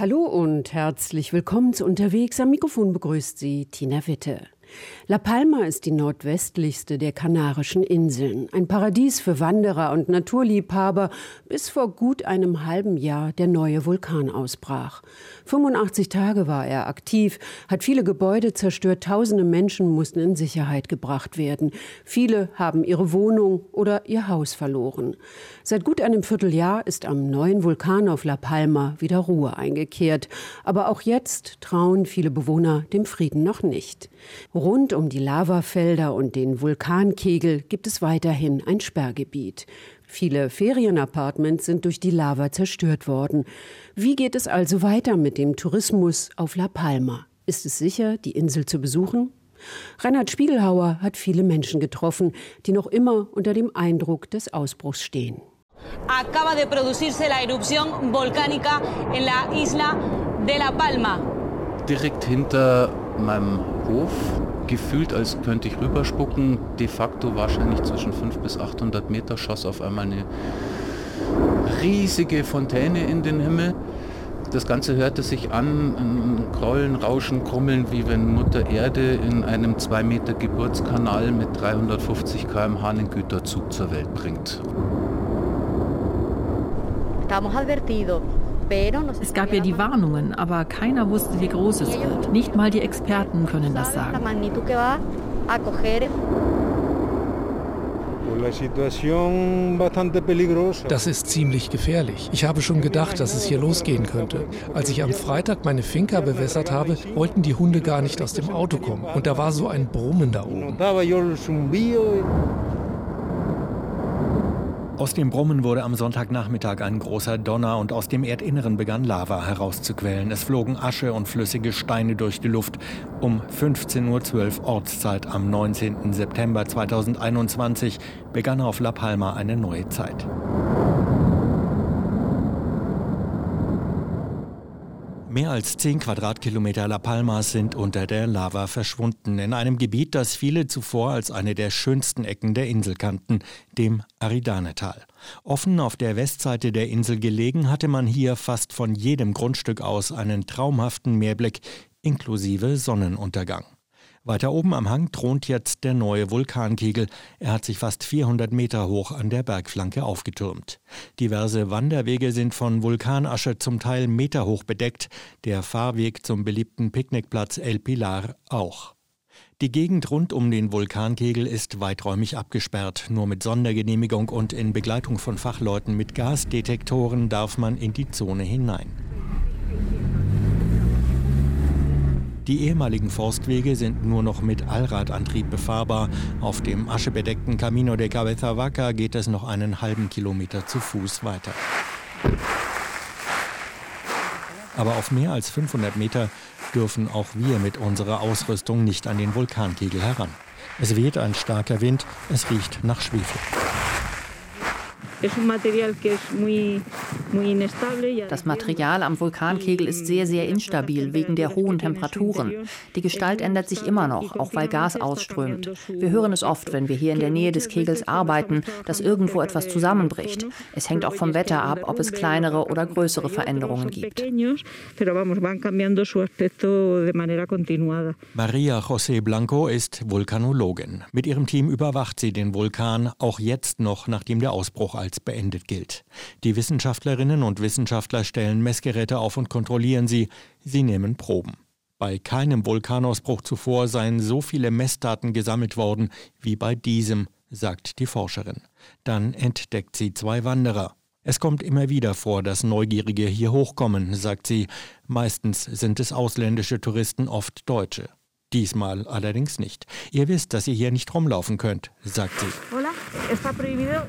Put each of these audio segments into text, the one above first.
Hallo und herzlich willkommen zu Unterwegs. Am Mikrofon begrüßt Sie Tina Witte. La Palma ist die nordwestlichste der Kanarischen Inseln, ein Paradies für Wanderer und Naturliebhaber, bis vor gut einem halben Jahr der neue Vulkan ausbrach. 85 Tage war er aktiv, hat viele Gebäude zerstört, tausende Menschen mussten in Sicherheit gebracht werden. Viele haben ihre Wohnung oder ihr Haus verloren. Seit gut einem Vierteljahr ist am neuen Vulkan auf La Palma wieder Ruhe eingekehrt. Aber auch jetzt trauen viele Bewohner dem Frieden noch nicht. Rund um die Lavafelder und den Vulkankegel gibt es weiterhin ein Sperrgebiet. Viele Ferienapartments sind durch die Lava zerstört worden. Wie geht es also weiter mit dem Tourismus auf La Palma? Ist es sicher, die Insel zu besuchen? Reinhard Spiegelhauer hat viele Menschen getroffen, die noch immer unter dem Eindruck des Ausbruchs stehen. Acaba de producirse la erupción volcánica en la isla de La Palma. Direkt hinter meinem Hof, gefühlt als könnte ich rüberspucken, de facto wahrscheinlich zwischen 500 bis 800 Meter schoss auf einmal eine riesige Fontäne in den Himmel. Das Ganze hörte sich an, ein Grollen, Rauschen, Krummeln, wie wenn Mutter Erde in einem 2 Meter Geburtskanal mit 350 km/h einen Güterzug zur Welt bringt. Estamos advertidos es gab ja die Warnungen, aber keiner wusste, wie groß es wird. Nicht mal die Experten können das sagen. Das ist ziemlich gefährlich. Ich habe schon gedacht, dass es hier losgehen könnte. Als ich am Freitag meine Finca bewässert habe, wollten die Hunde gar nicht aus dem Auto kommen. Und da war so ein Brummen da oben. Aus dem Brummen wurde am Sonntagnachmittag ein großer Donner und aus dem Erdinneren begann Lava herauszuquellen. Es flogen Asche und flüssige Steine durch die Luft. Um 15.12 Uhr Ortszeit am 19. September 2021 begann auf La Palma eine neue Zeit. Mehr als 10 Quadratkilometer La Palmas sind unter der Lava verschwunden, in einem Gebiet, das viele zuvor als eine der schönsten Ecken der Insel kannten, dem Aridanetal. Offen auf der Westseite der Insel gelegen, hatte man hier fast von jedem Grundstück aus einen traumhaften Meerblick inklusive Sonnenuntergang. Weiter oben am Hang thront jetzt der neue Vulkankegel. Er hat sich fast 400 Meter hoch an der Bergflanke aufgetürmt. Diverse Wanderwege sind von Vulkanasche zum Teil meterhoch bedeckt, der Fahrweg zum beliebten Picknickplatz El Pilar auch. Die Gegend rund um den Vulkankegel ist weiträumig abgesperrt. Nur mit Sondergenehmigung und in Begleitung von Fachleuten mit Gasdetektoren darf man in die Zone hinein. Die ehemaligen Forstwege sind nur noch mit Allradantrieb befahrbar. Auf dem aschebedeckten Camino de Cabeza Vaca geht es noch einen halben Kilometer zu Fuß weiter. Aber auf mehr als 500 Meter dürfen auch wir mit unserer Ausrüstung nicht an den Vulkankegel heran. Es weht ein starker Wind, es riecht nach Schwefel. Das Material am Vulkankegel ist sehr, sehr instabil wegen der hohen Temperaturen. Die Gestalt ändert sich immer noch, auch weil Gas ausströmt. Wir hören es oft, wenn wir hier in der Nähe des Kegels arbeiten, dass irgendwo etwas zusammenbricht. Es hängt auch vom Wetter ab, ob es kleinere oder größere Veränderungen gibt. Maria José Blanco ist Vulkanologin. Mit ihrem Team überwacht sie den Vulkan, auch jetzt noch, nachdem der Ausbruch als als beendet gilt. Die Wissenschaftlerinnen und Wissenschaftler stellen Messgeräte auf und kontrollieren sie. Sie nehmen Proben. Bei keinem Vulkanausbruch zuvor seien so viele Messdaten gesammelt worden wie bei diesem, sagt die Forscherin. Dann entdeckt sie zwei Wanderer. Es kommt immer wieder vor, dass Neugierige hier hochkommen, sagt sie. Meistens sind es ausländische Touristen, oft Deutsche. Diesmal allerdings nicht. Ihr wisst, dass ihr hier nicht rumlaufen könnt, sagt sie.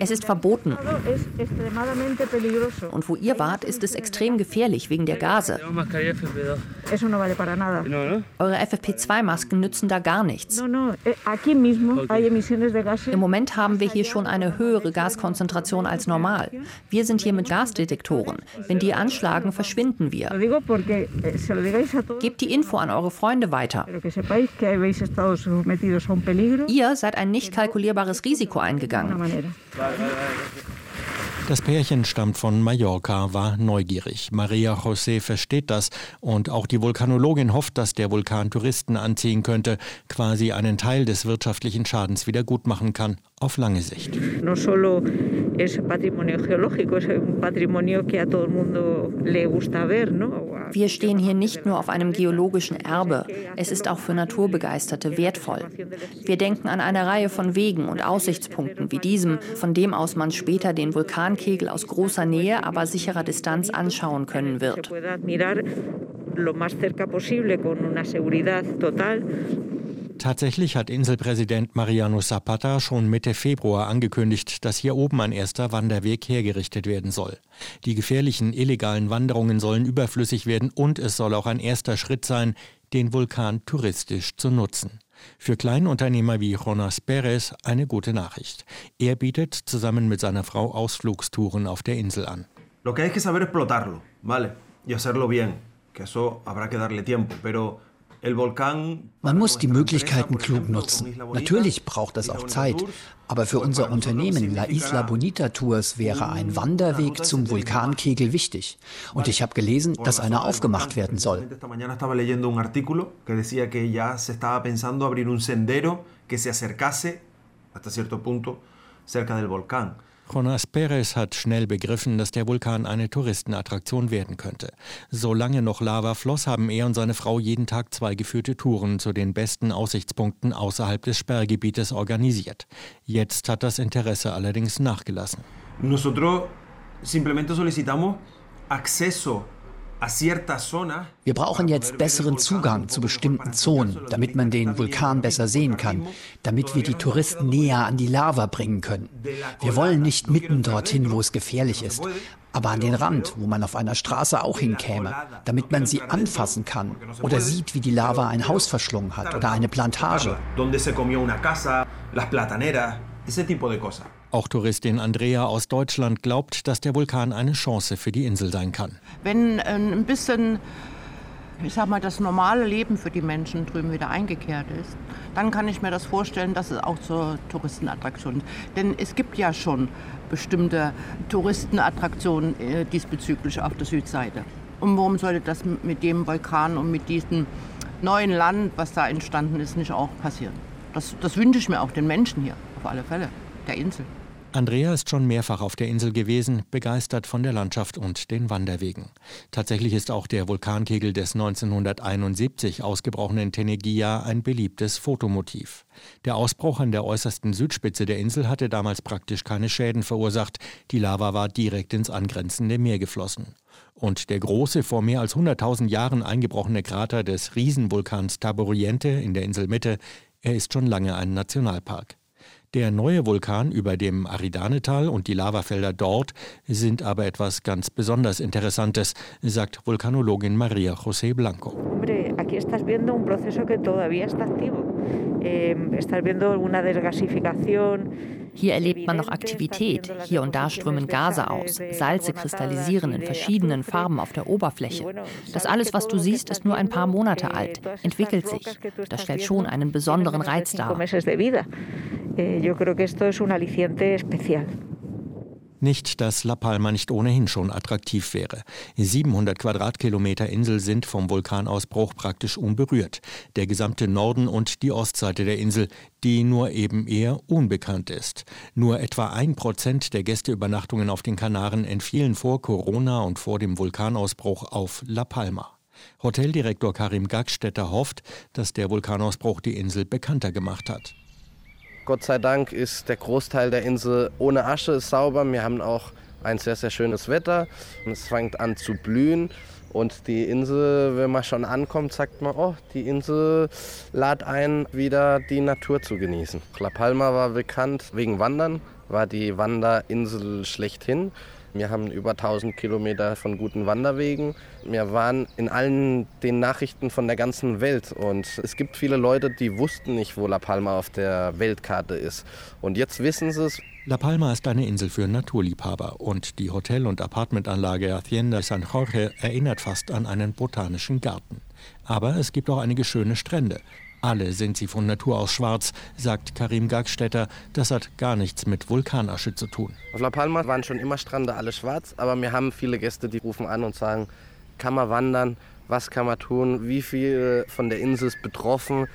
Es ist verboten. Und wo ihr wart, ist es extrem gefährlich wegen der Gase. Eure FFP2-Masken nützen da gar nichts. Im Moment haben wir hier schon eine höhere Gaskonzentration als normal. Wir sind hier mit Gasdetektoren. Wenn die anschlagen, verschwinden wir. Gebt die Info an eure Freunde weiter. Ihr seid ein nicht kalkulierbares Risiko eingegangen. Das Pärchen stammt von Mallorca, war neugierig. Maria José versteht das und auch die Vulkanologin hofft, dass der Vulkan Touristen anziehen könnte, quasi einen Teil des wirtschaftlichen Schadens wieder gut machen kann, auf lange Sicht. No solo es patrimonio geológico, es un patrimonio que a todo el mundo le gusta ver, ¿no? Wir stehen hier nicht nur auf einem geologischen Erbe, es ist auch für Naturbegeisterte wertvoll. Wir denken an eine Reihe von Wegen und Aussichtspunkten wie diesem, von dem aus man später den Vulkankegel aus großer Nähe, aber sicherer Distanz anschauen können wird. Tatsächlich hat Inselpräsident Mariano Zapata schon Mitte Februar angekündigt, dass hier oben ein erster Wanderweg hergerichtet werden soll. Die gefährlichen illegalen Wanderungen sollen überflüssig werden und es soll auch ein erster Schritt sein, den Vulkan touristisch zu nutzen. Für Kleinunternehmer wie Jonas Perez eine gute Nachricht. Er bietet zusammen mit seiner Frau Ausflugstouren auf der Insel an. Lo que hay que saber explotarlo, vale, y hacerlo bien, que eso habrá que darle tiempo, pero man muss die Möglichkeiten klug nutzen. Natürlich braucht es auch Zeit. Aber für unser Unternehmen La Isla Bonita Tours wäre ein Wanderweg zum Vulkankegel wichtig. Und ich habe gelesen, dass einer aufgemacht werden soll. cerca del volcán. Jonas Perez hat schnell begriffen, dass der Vulkan eine Touristenattraktion werden könnte. Solange noch Lava floss, haben er und seine Frau jeden Tag zwei geführte Touren zu den besten Aussichtspunkten außerhalb des Sperrgebietes organisiert. Jetzt hat das Interesse allerdings nachgelassen. Nosotros simplemente solicitamos acceso wir brauchen jetzt besseren Zugang zu bestimmten Zonen, damit man den Vulkan besser sehen kann, damit wir die Touristen näher an die Lava bringen können. Wir wollen nicht mitten dorthin, wo es gefährlich ist, aber an den Rand, wo man auf einer Straße auch hinkäme, damit man sie anfassen kann oder sieht, wie die Lava ein Haus verschlungen hat oder eine Plantage. Auch Touristin Andrea aus Deutschland glaubt, dass der Vulkan eine Chance für die Insel sein kann. Wenn äh, ein bisschen ich sag mal, das normale Leben für die Menschen drüben wieder eingekehrt ist, dann kann ich mir das vorstellen, dass es auch zur Touristenattraktion ist. Denn es gibt ja schon bestimmte Touristenattraktionen äh, diesbezüglich auf der Südseite. Und warum sollte das mit dem Vulkan und mit diesem neuen Land, was da entstanden ist, nicht auch passieren? Das, das wünsche ich mir auch den Menschen hier, auf alle Fälle, der Insel. Andrea ist schon mehrfach auf der Insel gewesen, begeistert von der Landschaft und den Wanderwegen. Tatsächlich ist auch der Vulkankegel des 1971 ausgebrochenen Tenegia ein beliebtes Fotomotiv. Der Ausbruch an der äußersten Südspitze der Insel hatte damals praktisch keine Schäden verursacht. Die Lava war direkt ins angrenzende Meer geflossen. Und der große, vor mehr als 100.000 Jahren eingebrochene Krater des Riesenvulkans Taburiente in der Inselmitte, er ist schon lange ein Nationalpark. Der neue Vulkan über dem Aridanetal und die Lavafelder dort sind aber etwas ganz besonders Interessantes, sagt Vulkanologin Maria José Blanco. Hombre, aquí estás viendo un proceso que todavía está activo. Hier erlebt man noch Aktivität. Hier und da strömen Gase aus. Salze kristallisieren in verschiedenen Farben auf der Oberfläche. Das alles, was du siehst, ist nur ein paar Monate alt, entwickelt sich. Das stellt schon einen besonderen Reiz dar. Nicht, dass La Palma nicht ohnehin schon attraktiv wäre. 700 Quadratkilometer Insel sind vom Vulkanausbruch praktisch unberührt. Der gesamte Norden und die Ostseite der Insel, die nur eben eher unbekannt ist. Nur etwa ein Prozent der Gästeübernachtungen auf den Kanaren entfielen vor Corona und vor dem Vulkanausbruch auf La Palma. Hoteldirektor Karim Gagstetter hofft, dass der Vulkanausbruch die Insel bekannter gemacht hat. Gott sei Dank ist der Großteil der Insel ohne Asche, ist sauber. Wir haben auch ein sehr, sehr schönes Wetter. Es fängt an zu blühen. Und die Insel, wenn man schon ankommt, sagt man, oh, die Insel lädt ein, wieder die Natur zu genießen. La Palma war bekannt wegen Wandern, war die Wanderinsel schlechthin. Wir haben über 1000 Kilometer von guten Wanderwegen. Wir waren in allen den Nachrichten von der ganzen Welt. Und es gibt viele Leute, die wussten nicht, wo La Palma auf der Weltkarte ist. Und jetzt wissen sie es. La Palma ist eine Insel für Naturliebhaber und die Hotel- und Apartmentanlage Hacienda San Jorge erinnert fast an einen botanischen Garten. Aber es gibt auch einige schöne Strände. Alle sind sie von Natur aus schwarz, sagt Karim Gagstetter. Das hat gar nichts mit Vulkanasche zu tun. Auf La Palma waren schon immer Strände alle schwarz, aber wir haben viele Gäste, die rufen an und sagen, kann man wandern, was kann man tun, wie viel von der Insel ist betroffen,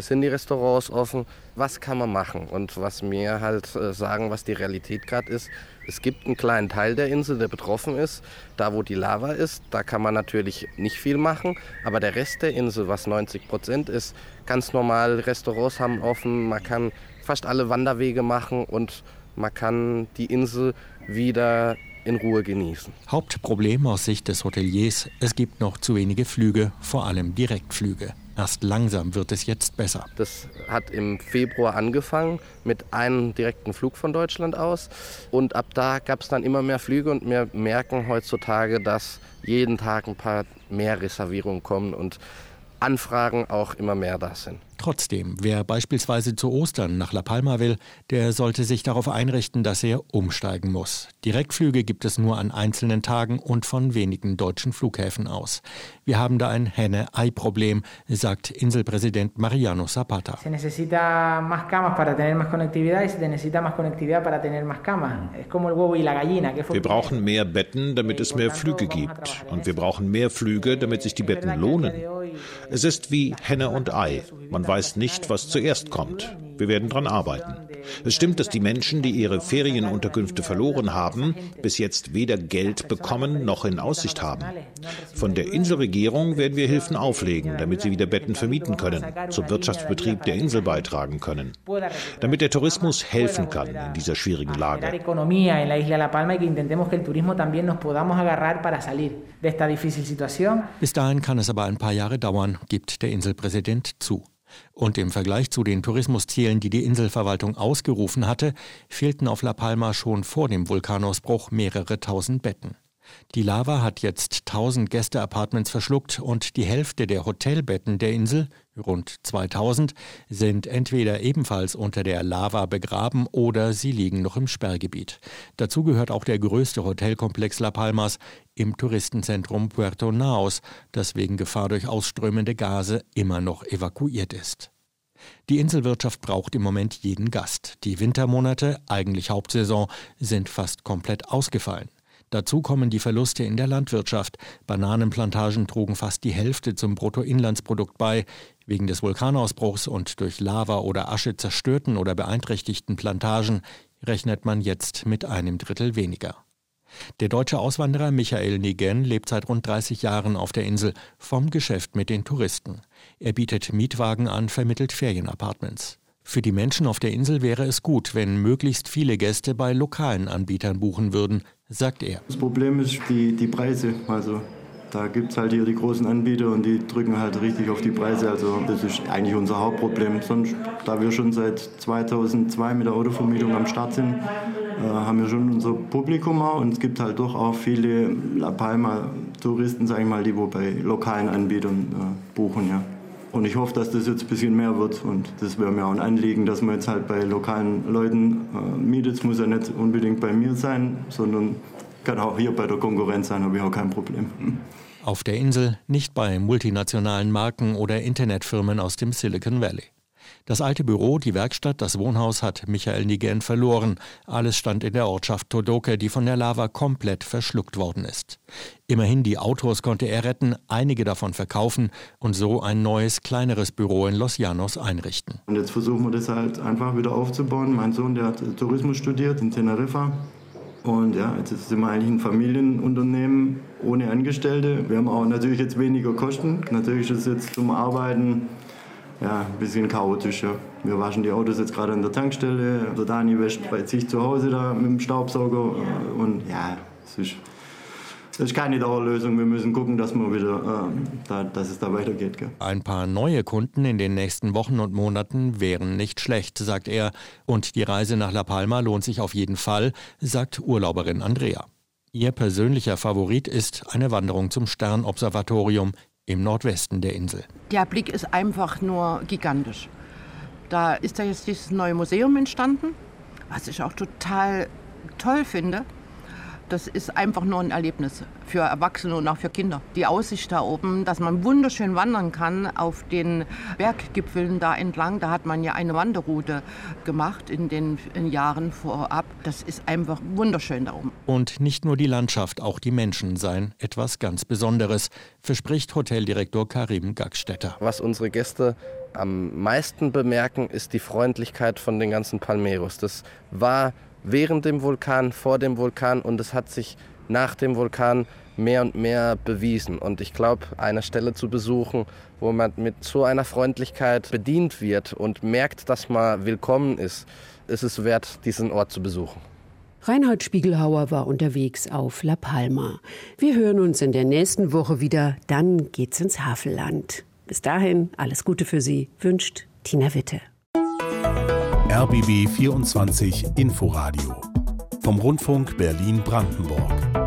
sind die Restaurants offen, was kann man machen? Und was mir halt äh, sagen, was die Realität gerade ist, es gibt einen kleinen Teil der Insel, der betroffen ist. Da, wo die Lava ist, da kann man natürlich nicht viel machen. Aber der Rest der Insel, was 90 Prozent ist, ganz normal, Restaurants haben offen, man kann fast alle Wanderwege machen und man kann die Insel wieder in Ruhe genießen. Hauptproblem aus Sicht des Hoteliers, es gibt noch zu wenige Flüge, vor allem Direktflüge. Erst langsam wird es jetzt besser. Das hat im Februar angefangen mit einem direkten Flug von Deutschland aus. Und ab da gab es dann immer mehr Flüge und wir merken heutzutage, dass jeden Tag ein paar mehr Reservierungen kommen und Anfragen auch immer mehr da sind. Trotzdem, wer beispielsweise zu Ostern nach La Palma will, der sollte sich darauf einrichten, dass er umsteigen muss. Direktflüge gibt es nur an einzelnen Tagen und von wenigen deutschen Flughäfen aus. Wir haben da ein Henne-Ei-Problem, sagt Inselpräsident Mariano Zapata. Wir brauchen mehr Betten, damit es mehr Flüge gibt. Und wir brauchen mehr Flüge, damit sich die Betten lohnen. Es ist wie Henne und Ei. Man weiß nicht, was zuerst kommt. Wir werden daran arbeiten. Es stimmt, dass die Menschen, die ihre Ferienunterkünfte verloren haben, bis jetzt weder Geld bekommen noch in Aussicht haben. Von der Inselregierung werden wir Hilfen auflegen, damit sie wieder Betten vermieten können, zum Wirtschaftsbetrieb der Insel beitragen können, damit der Tourismus helfen kann in dieser schwierigen Lage. Bis dahin kann es aber ein paar Jahre dauern, gibt der Inselpräsident zu. Und im Vergleich zu den Tourismuszielen, die die Inselverwaltung ausgerufen hatte, fehlten auf La Palma schon vor dem Vulkanausbruch mehrere tausend Betten. Die Lava hat jetzt tausend Gästeapartments verschluckt und die Hälfte der Hotelbetten der Insel, rund 2000, sind entweder ebenfalls unter der Lava begraben oder sie liegen noch im Sperrgebiet. Dazu gehört auch der größte Hotelkomplex La Palmas im Touristenzentrum Puerto Naos, das wegen Gefahr durch ausströmende Gase immer noch evakuiert ist. Die Inselwirtschaft braucht im Moment jeden Gast. Die Wintermonate, eigentlich Hauptsaison, sind fast komplett ausgefallen. Dazu kommen die Verluste in der Landwirtschaft. Bananenplantagen trugen fast die Hälfte zum Bruttoinlandsprodukt bei. Wegen des Vulkanausbruchs und durch Lava oder Asche zerstörten oder beeinträchtigten Plantagen rechnet man jetzt mit einem Drittel weniger. Der deutsche Auswanderer Michael Nigen lebt seit rund 30 Jahren auf der Insel vom Geschäft mit den Touristen. Er bietet Mietwagen an, vermittelt Ferienapartments. Für die Menschen auf der Insel wäre es gut, wenn möglichst viele Gäste bei lokalen Anbietern buchen würden, sagt er. Das Problem ist die, die Preise. Also da gibt es halt hier die großen Anbieter und die drücken halt richtig auf die Preise. Also das ist eigentlich unser Hauptproblem. Sonst, da wir schon seit 2002 mit der Autovermietung am Start sind, äh, haben wir schon unser Publikum auch. Und es gibt halt doch auch viele La Palma-Touristen, sage ich mal, die wo bei lokalen Anbietern äh, buchen. Ja. Und ich hoffe, dass das jetzt ein bisschen mehr wird. Und das wäre mir auch ein Anliegen, dass man jetzt halt bei lokalen Leuten äh, mietet. Es muss ja nicht unbedingt bei mir sein, sondern kann auch hier bei der Konkurrenz sein, habe ich auch kein Problem. Auf der Insel, nicht bei multinationalen Marken oder Internetfirmen aus dem Silicon Valley. Das alte Büro, die Werkstatt, das Wohnhaus hat Michael Nigen verloren. Alles stand in der Ortschaft Todoke, die von der Lava komplett verschluckt worden ist. Immerhin die Autos konnte er retten, einige davon verkaufen und so ein neues, kleineres Büro in Los Llanos einrichten. Und jetzt versuchen wir das halt einfach wieder aufzubauen. Mein Sohn, der hat Tourismus studiert in Teneriffa. Und ja, jetzt sind wir eigentlich ein Familienunternehmen ohne Angestellte. Wir haben auch natürlich jetzt weniger Kosten. Natürlich ist es jetzt zum Arbeiten ja, ein bisschen chaotisch. Ja. Wir waschen die Autos jetzt gerade an der Tankstelle. Der Dani wäscht bei sich zu Hause da mit dem Staubsauger. Und ja, es ist, ist keine Dauerlösung. Wir müssen gucken, dass, wir wieder, äh, da, dass es da weitergeht. Gell. Ein paar neue Kunden in den nächsten Wochen und Monaten wären nicht schlecht, sagt er. Und die Reise nach La Palma lohnt sich auf jeden Fall, sagt Urlauberin Andrea. Ihr persönlicher Favorit ist eine Wanderung zum Sternobservatorium im Nordwesten der Insel. Der Blick ist einfach nur gigantisch. Da ist da jetzt dieses neue Museum entstanden, was ich auch total toll finde. Das ist einfach nur ein Erlebnis für Erwachsene und auch für Kinder. Die Aussicht da oben, dass man wunderschön wandern kann auf den Berggipfeln da entlang. Da hat man ja eine Wanderroute gemacht in den Jahren vorab. Das ist einfach wunderschön da oben. Und nicht nur die Landschaft, auch die Menschen seien etwas ganz Besonderes, verspricht Hoteldirektor Karim Gagstetter. Was unsere Gäste am meisten bemerken, ist die Freundlichkeit von den ganzen Palmeros. Das war während dem Vulkan, vor dem Vulkan und es hat sich nach dem Vulkan mehr und mehr bewiesen. Und ich glaube, eine Stelle zu besuchen, wo man mit so einer Freundlichkeit bedient wird und merkt, dass man willkommen ist, ist es wert, diesen Ort zu besuchen. Reinhard Spiegelhauer war unterwegs auf La Palma. Wir hören uns in der nächsten Woche wieder. Dann geht's ins Havelland. Bis dahin, alles Gute für Sie, wünscht Tina Witte. RBB 24 Inforadio vom Rundfunk Berlin-Brandenburg.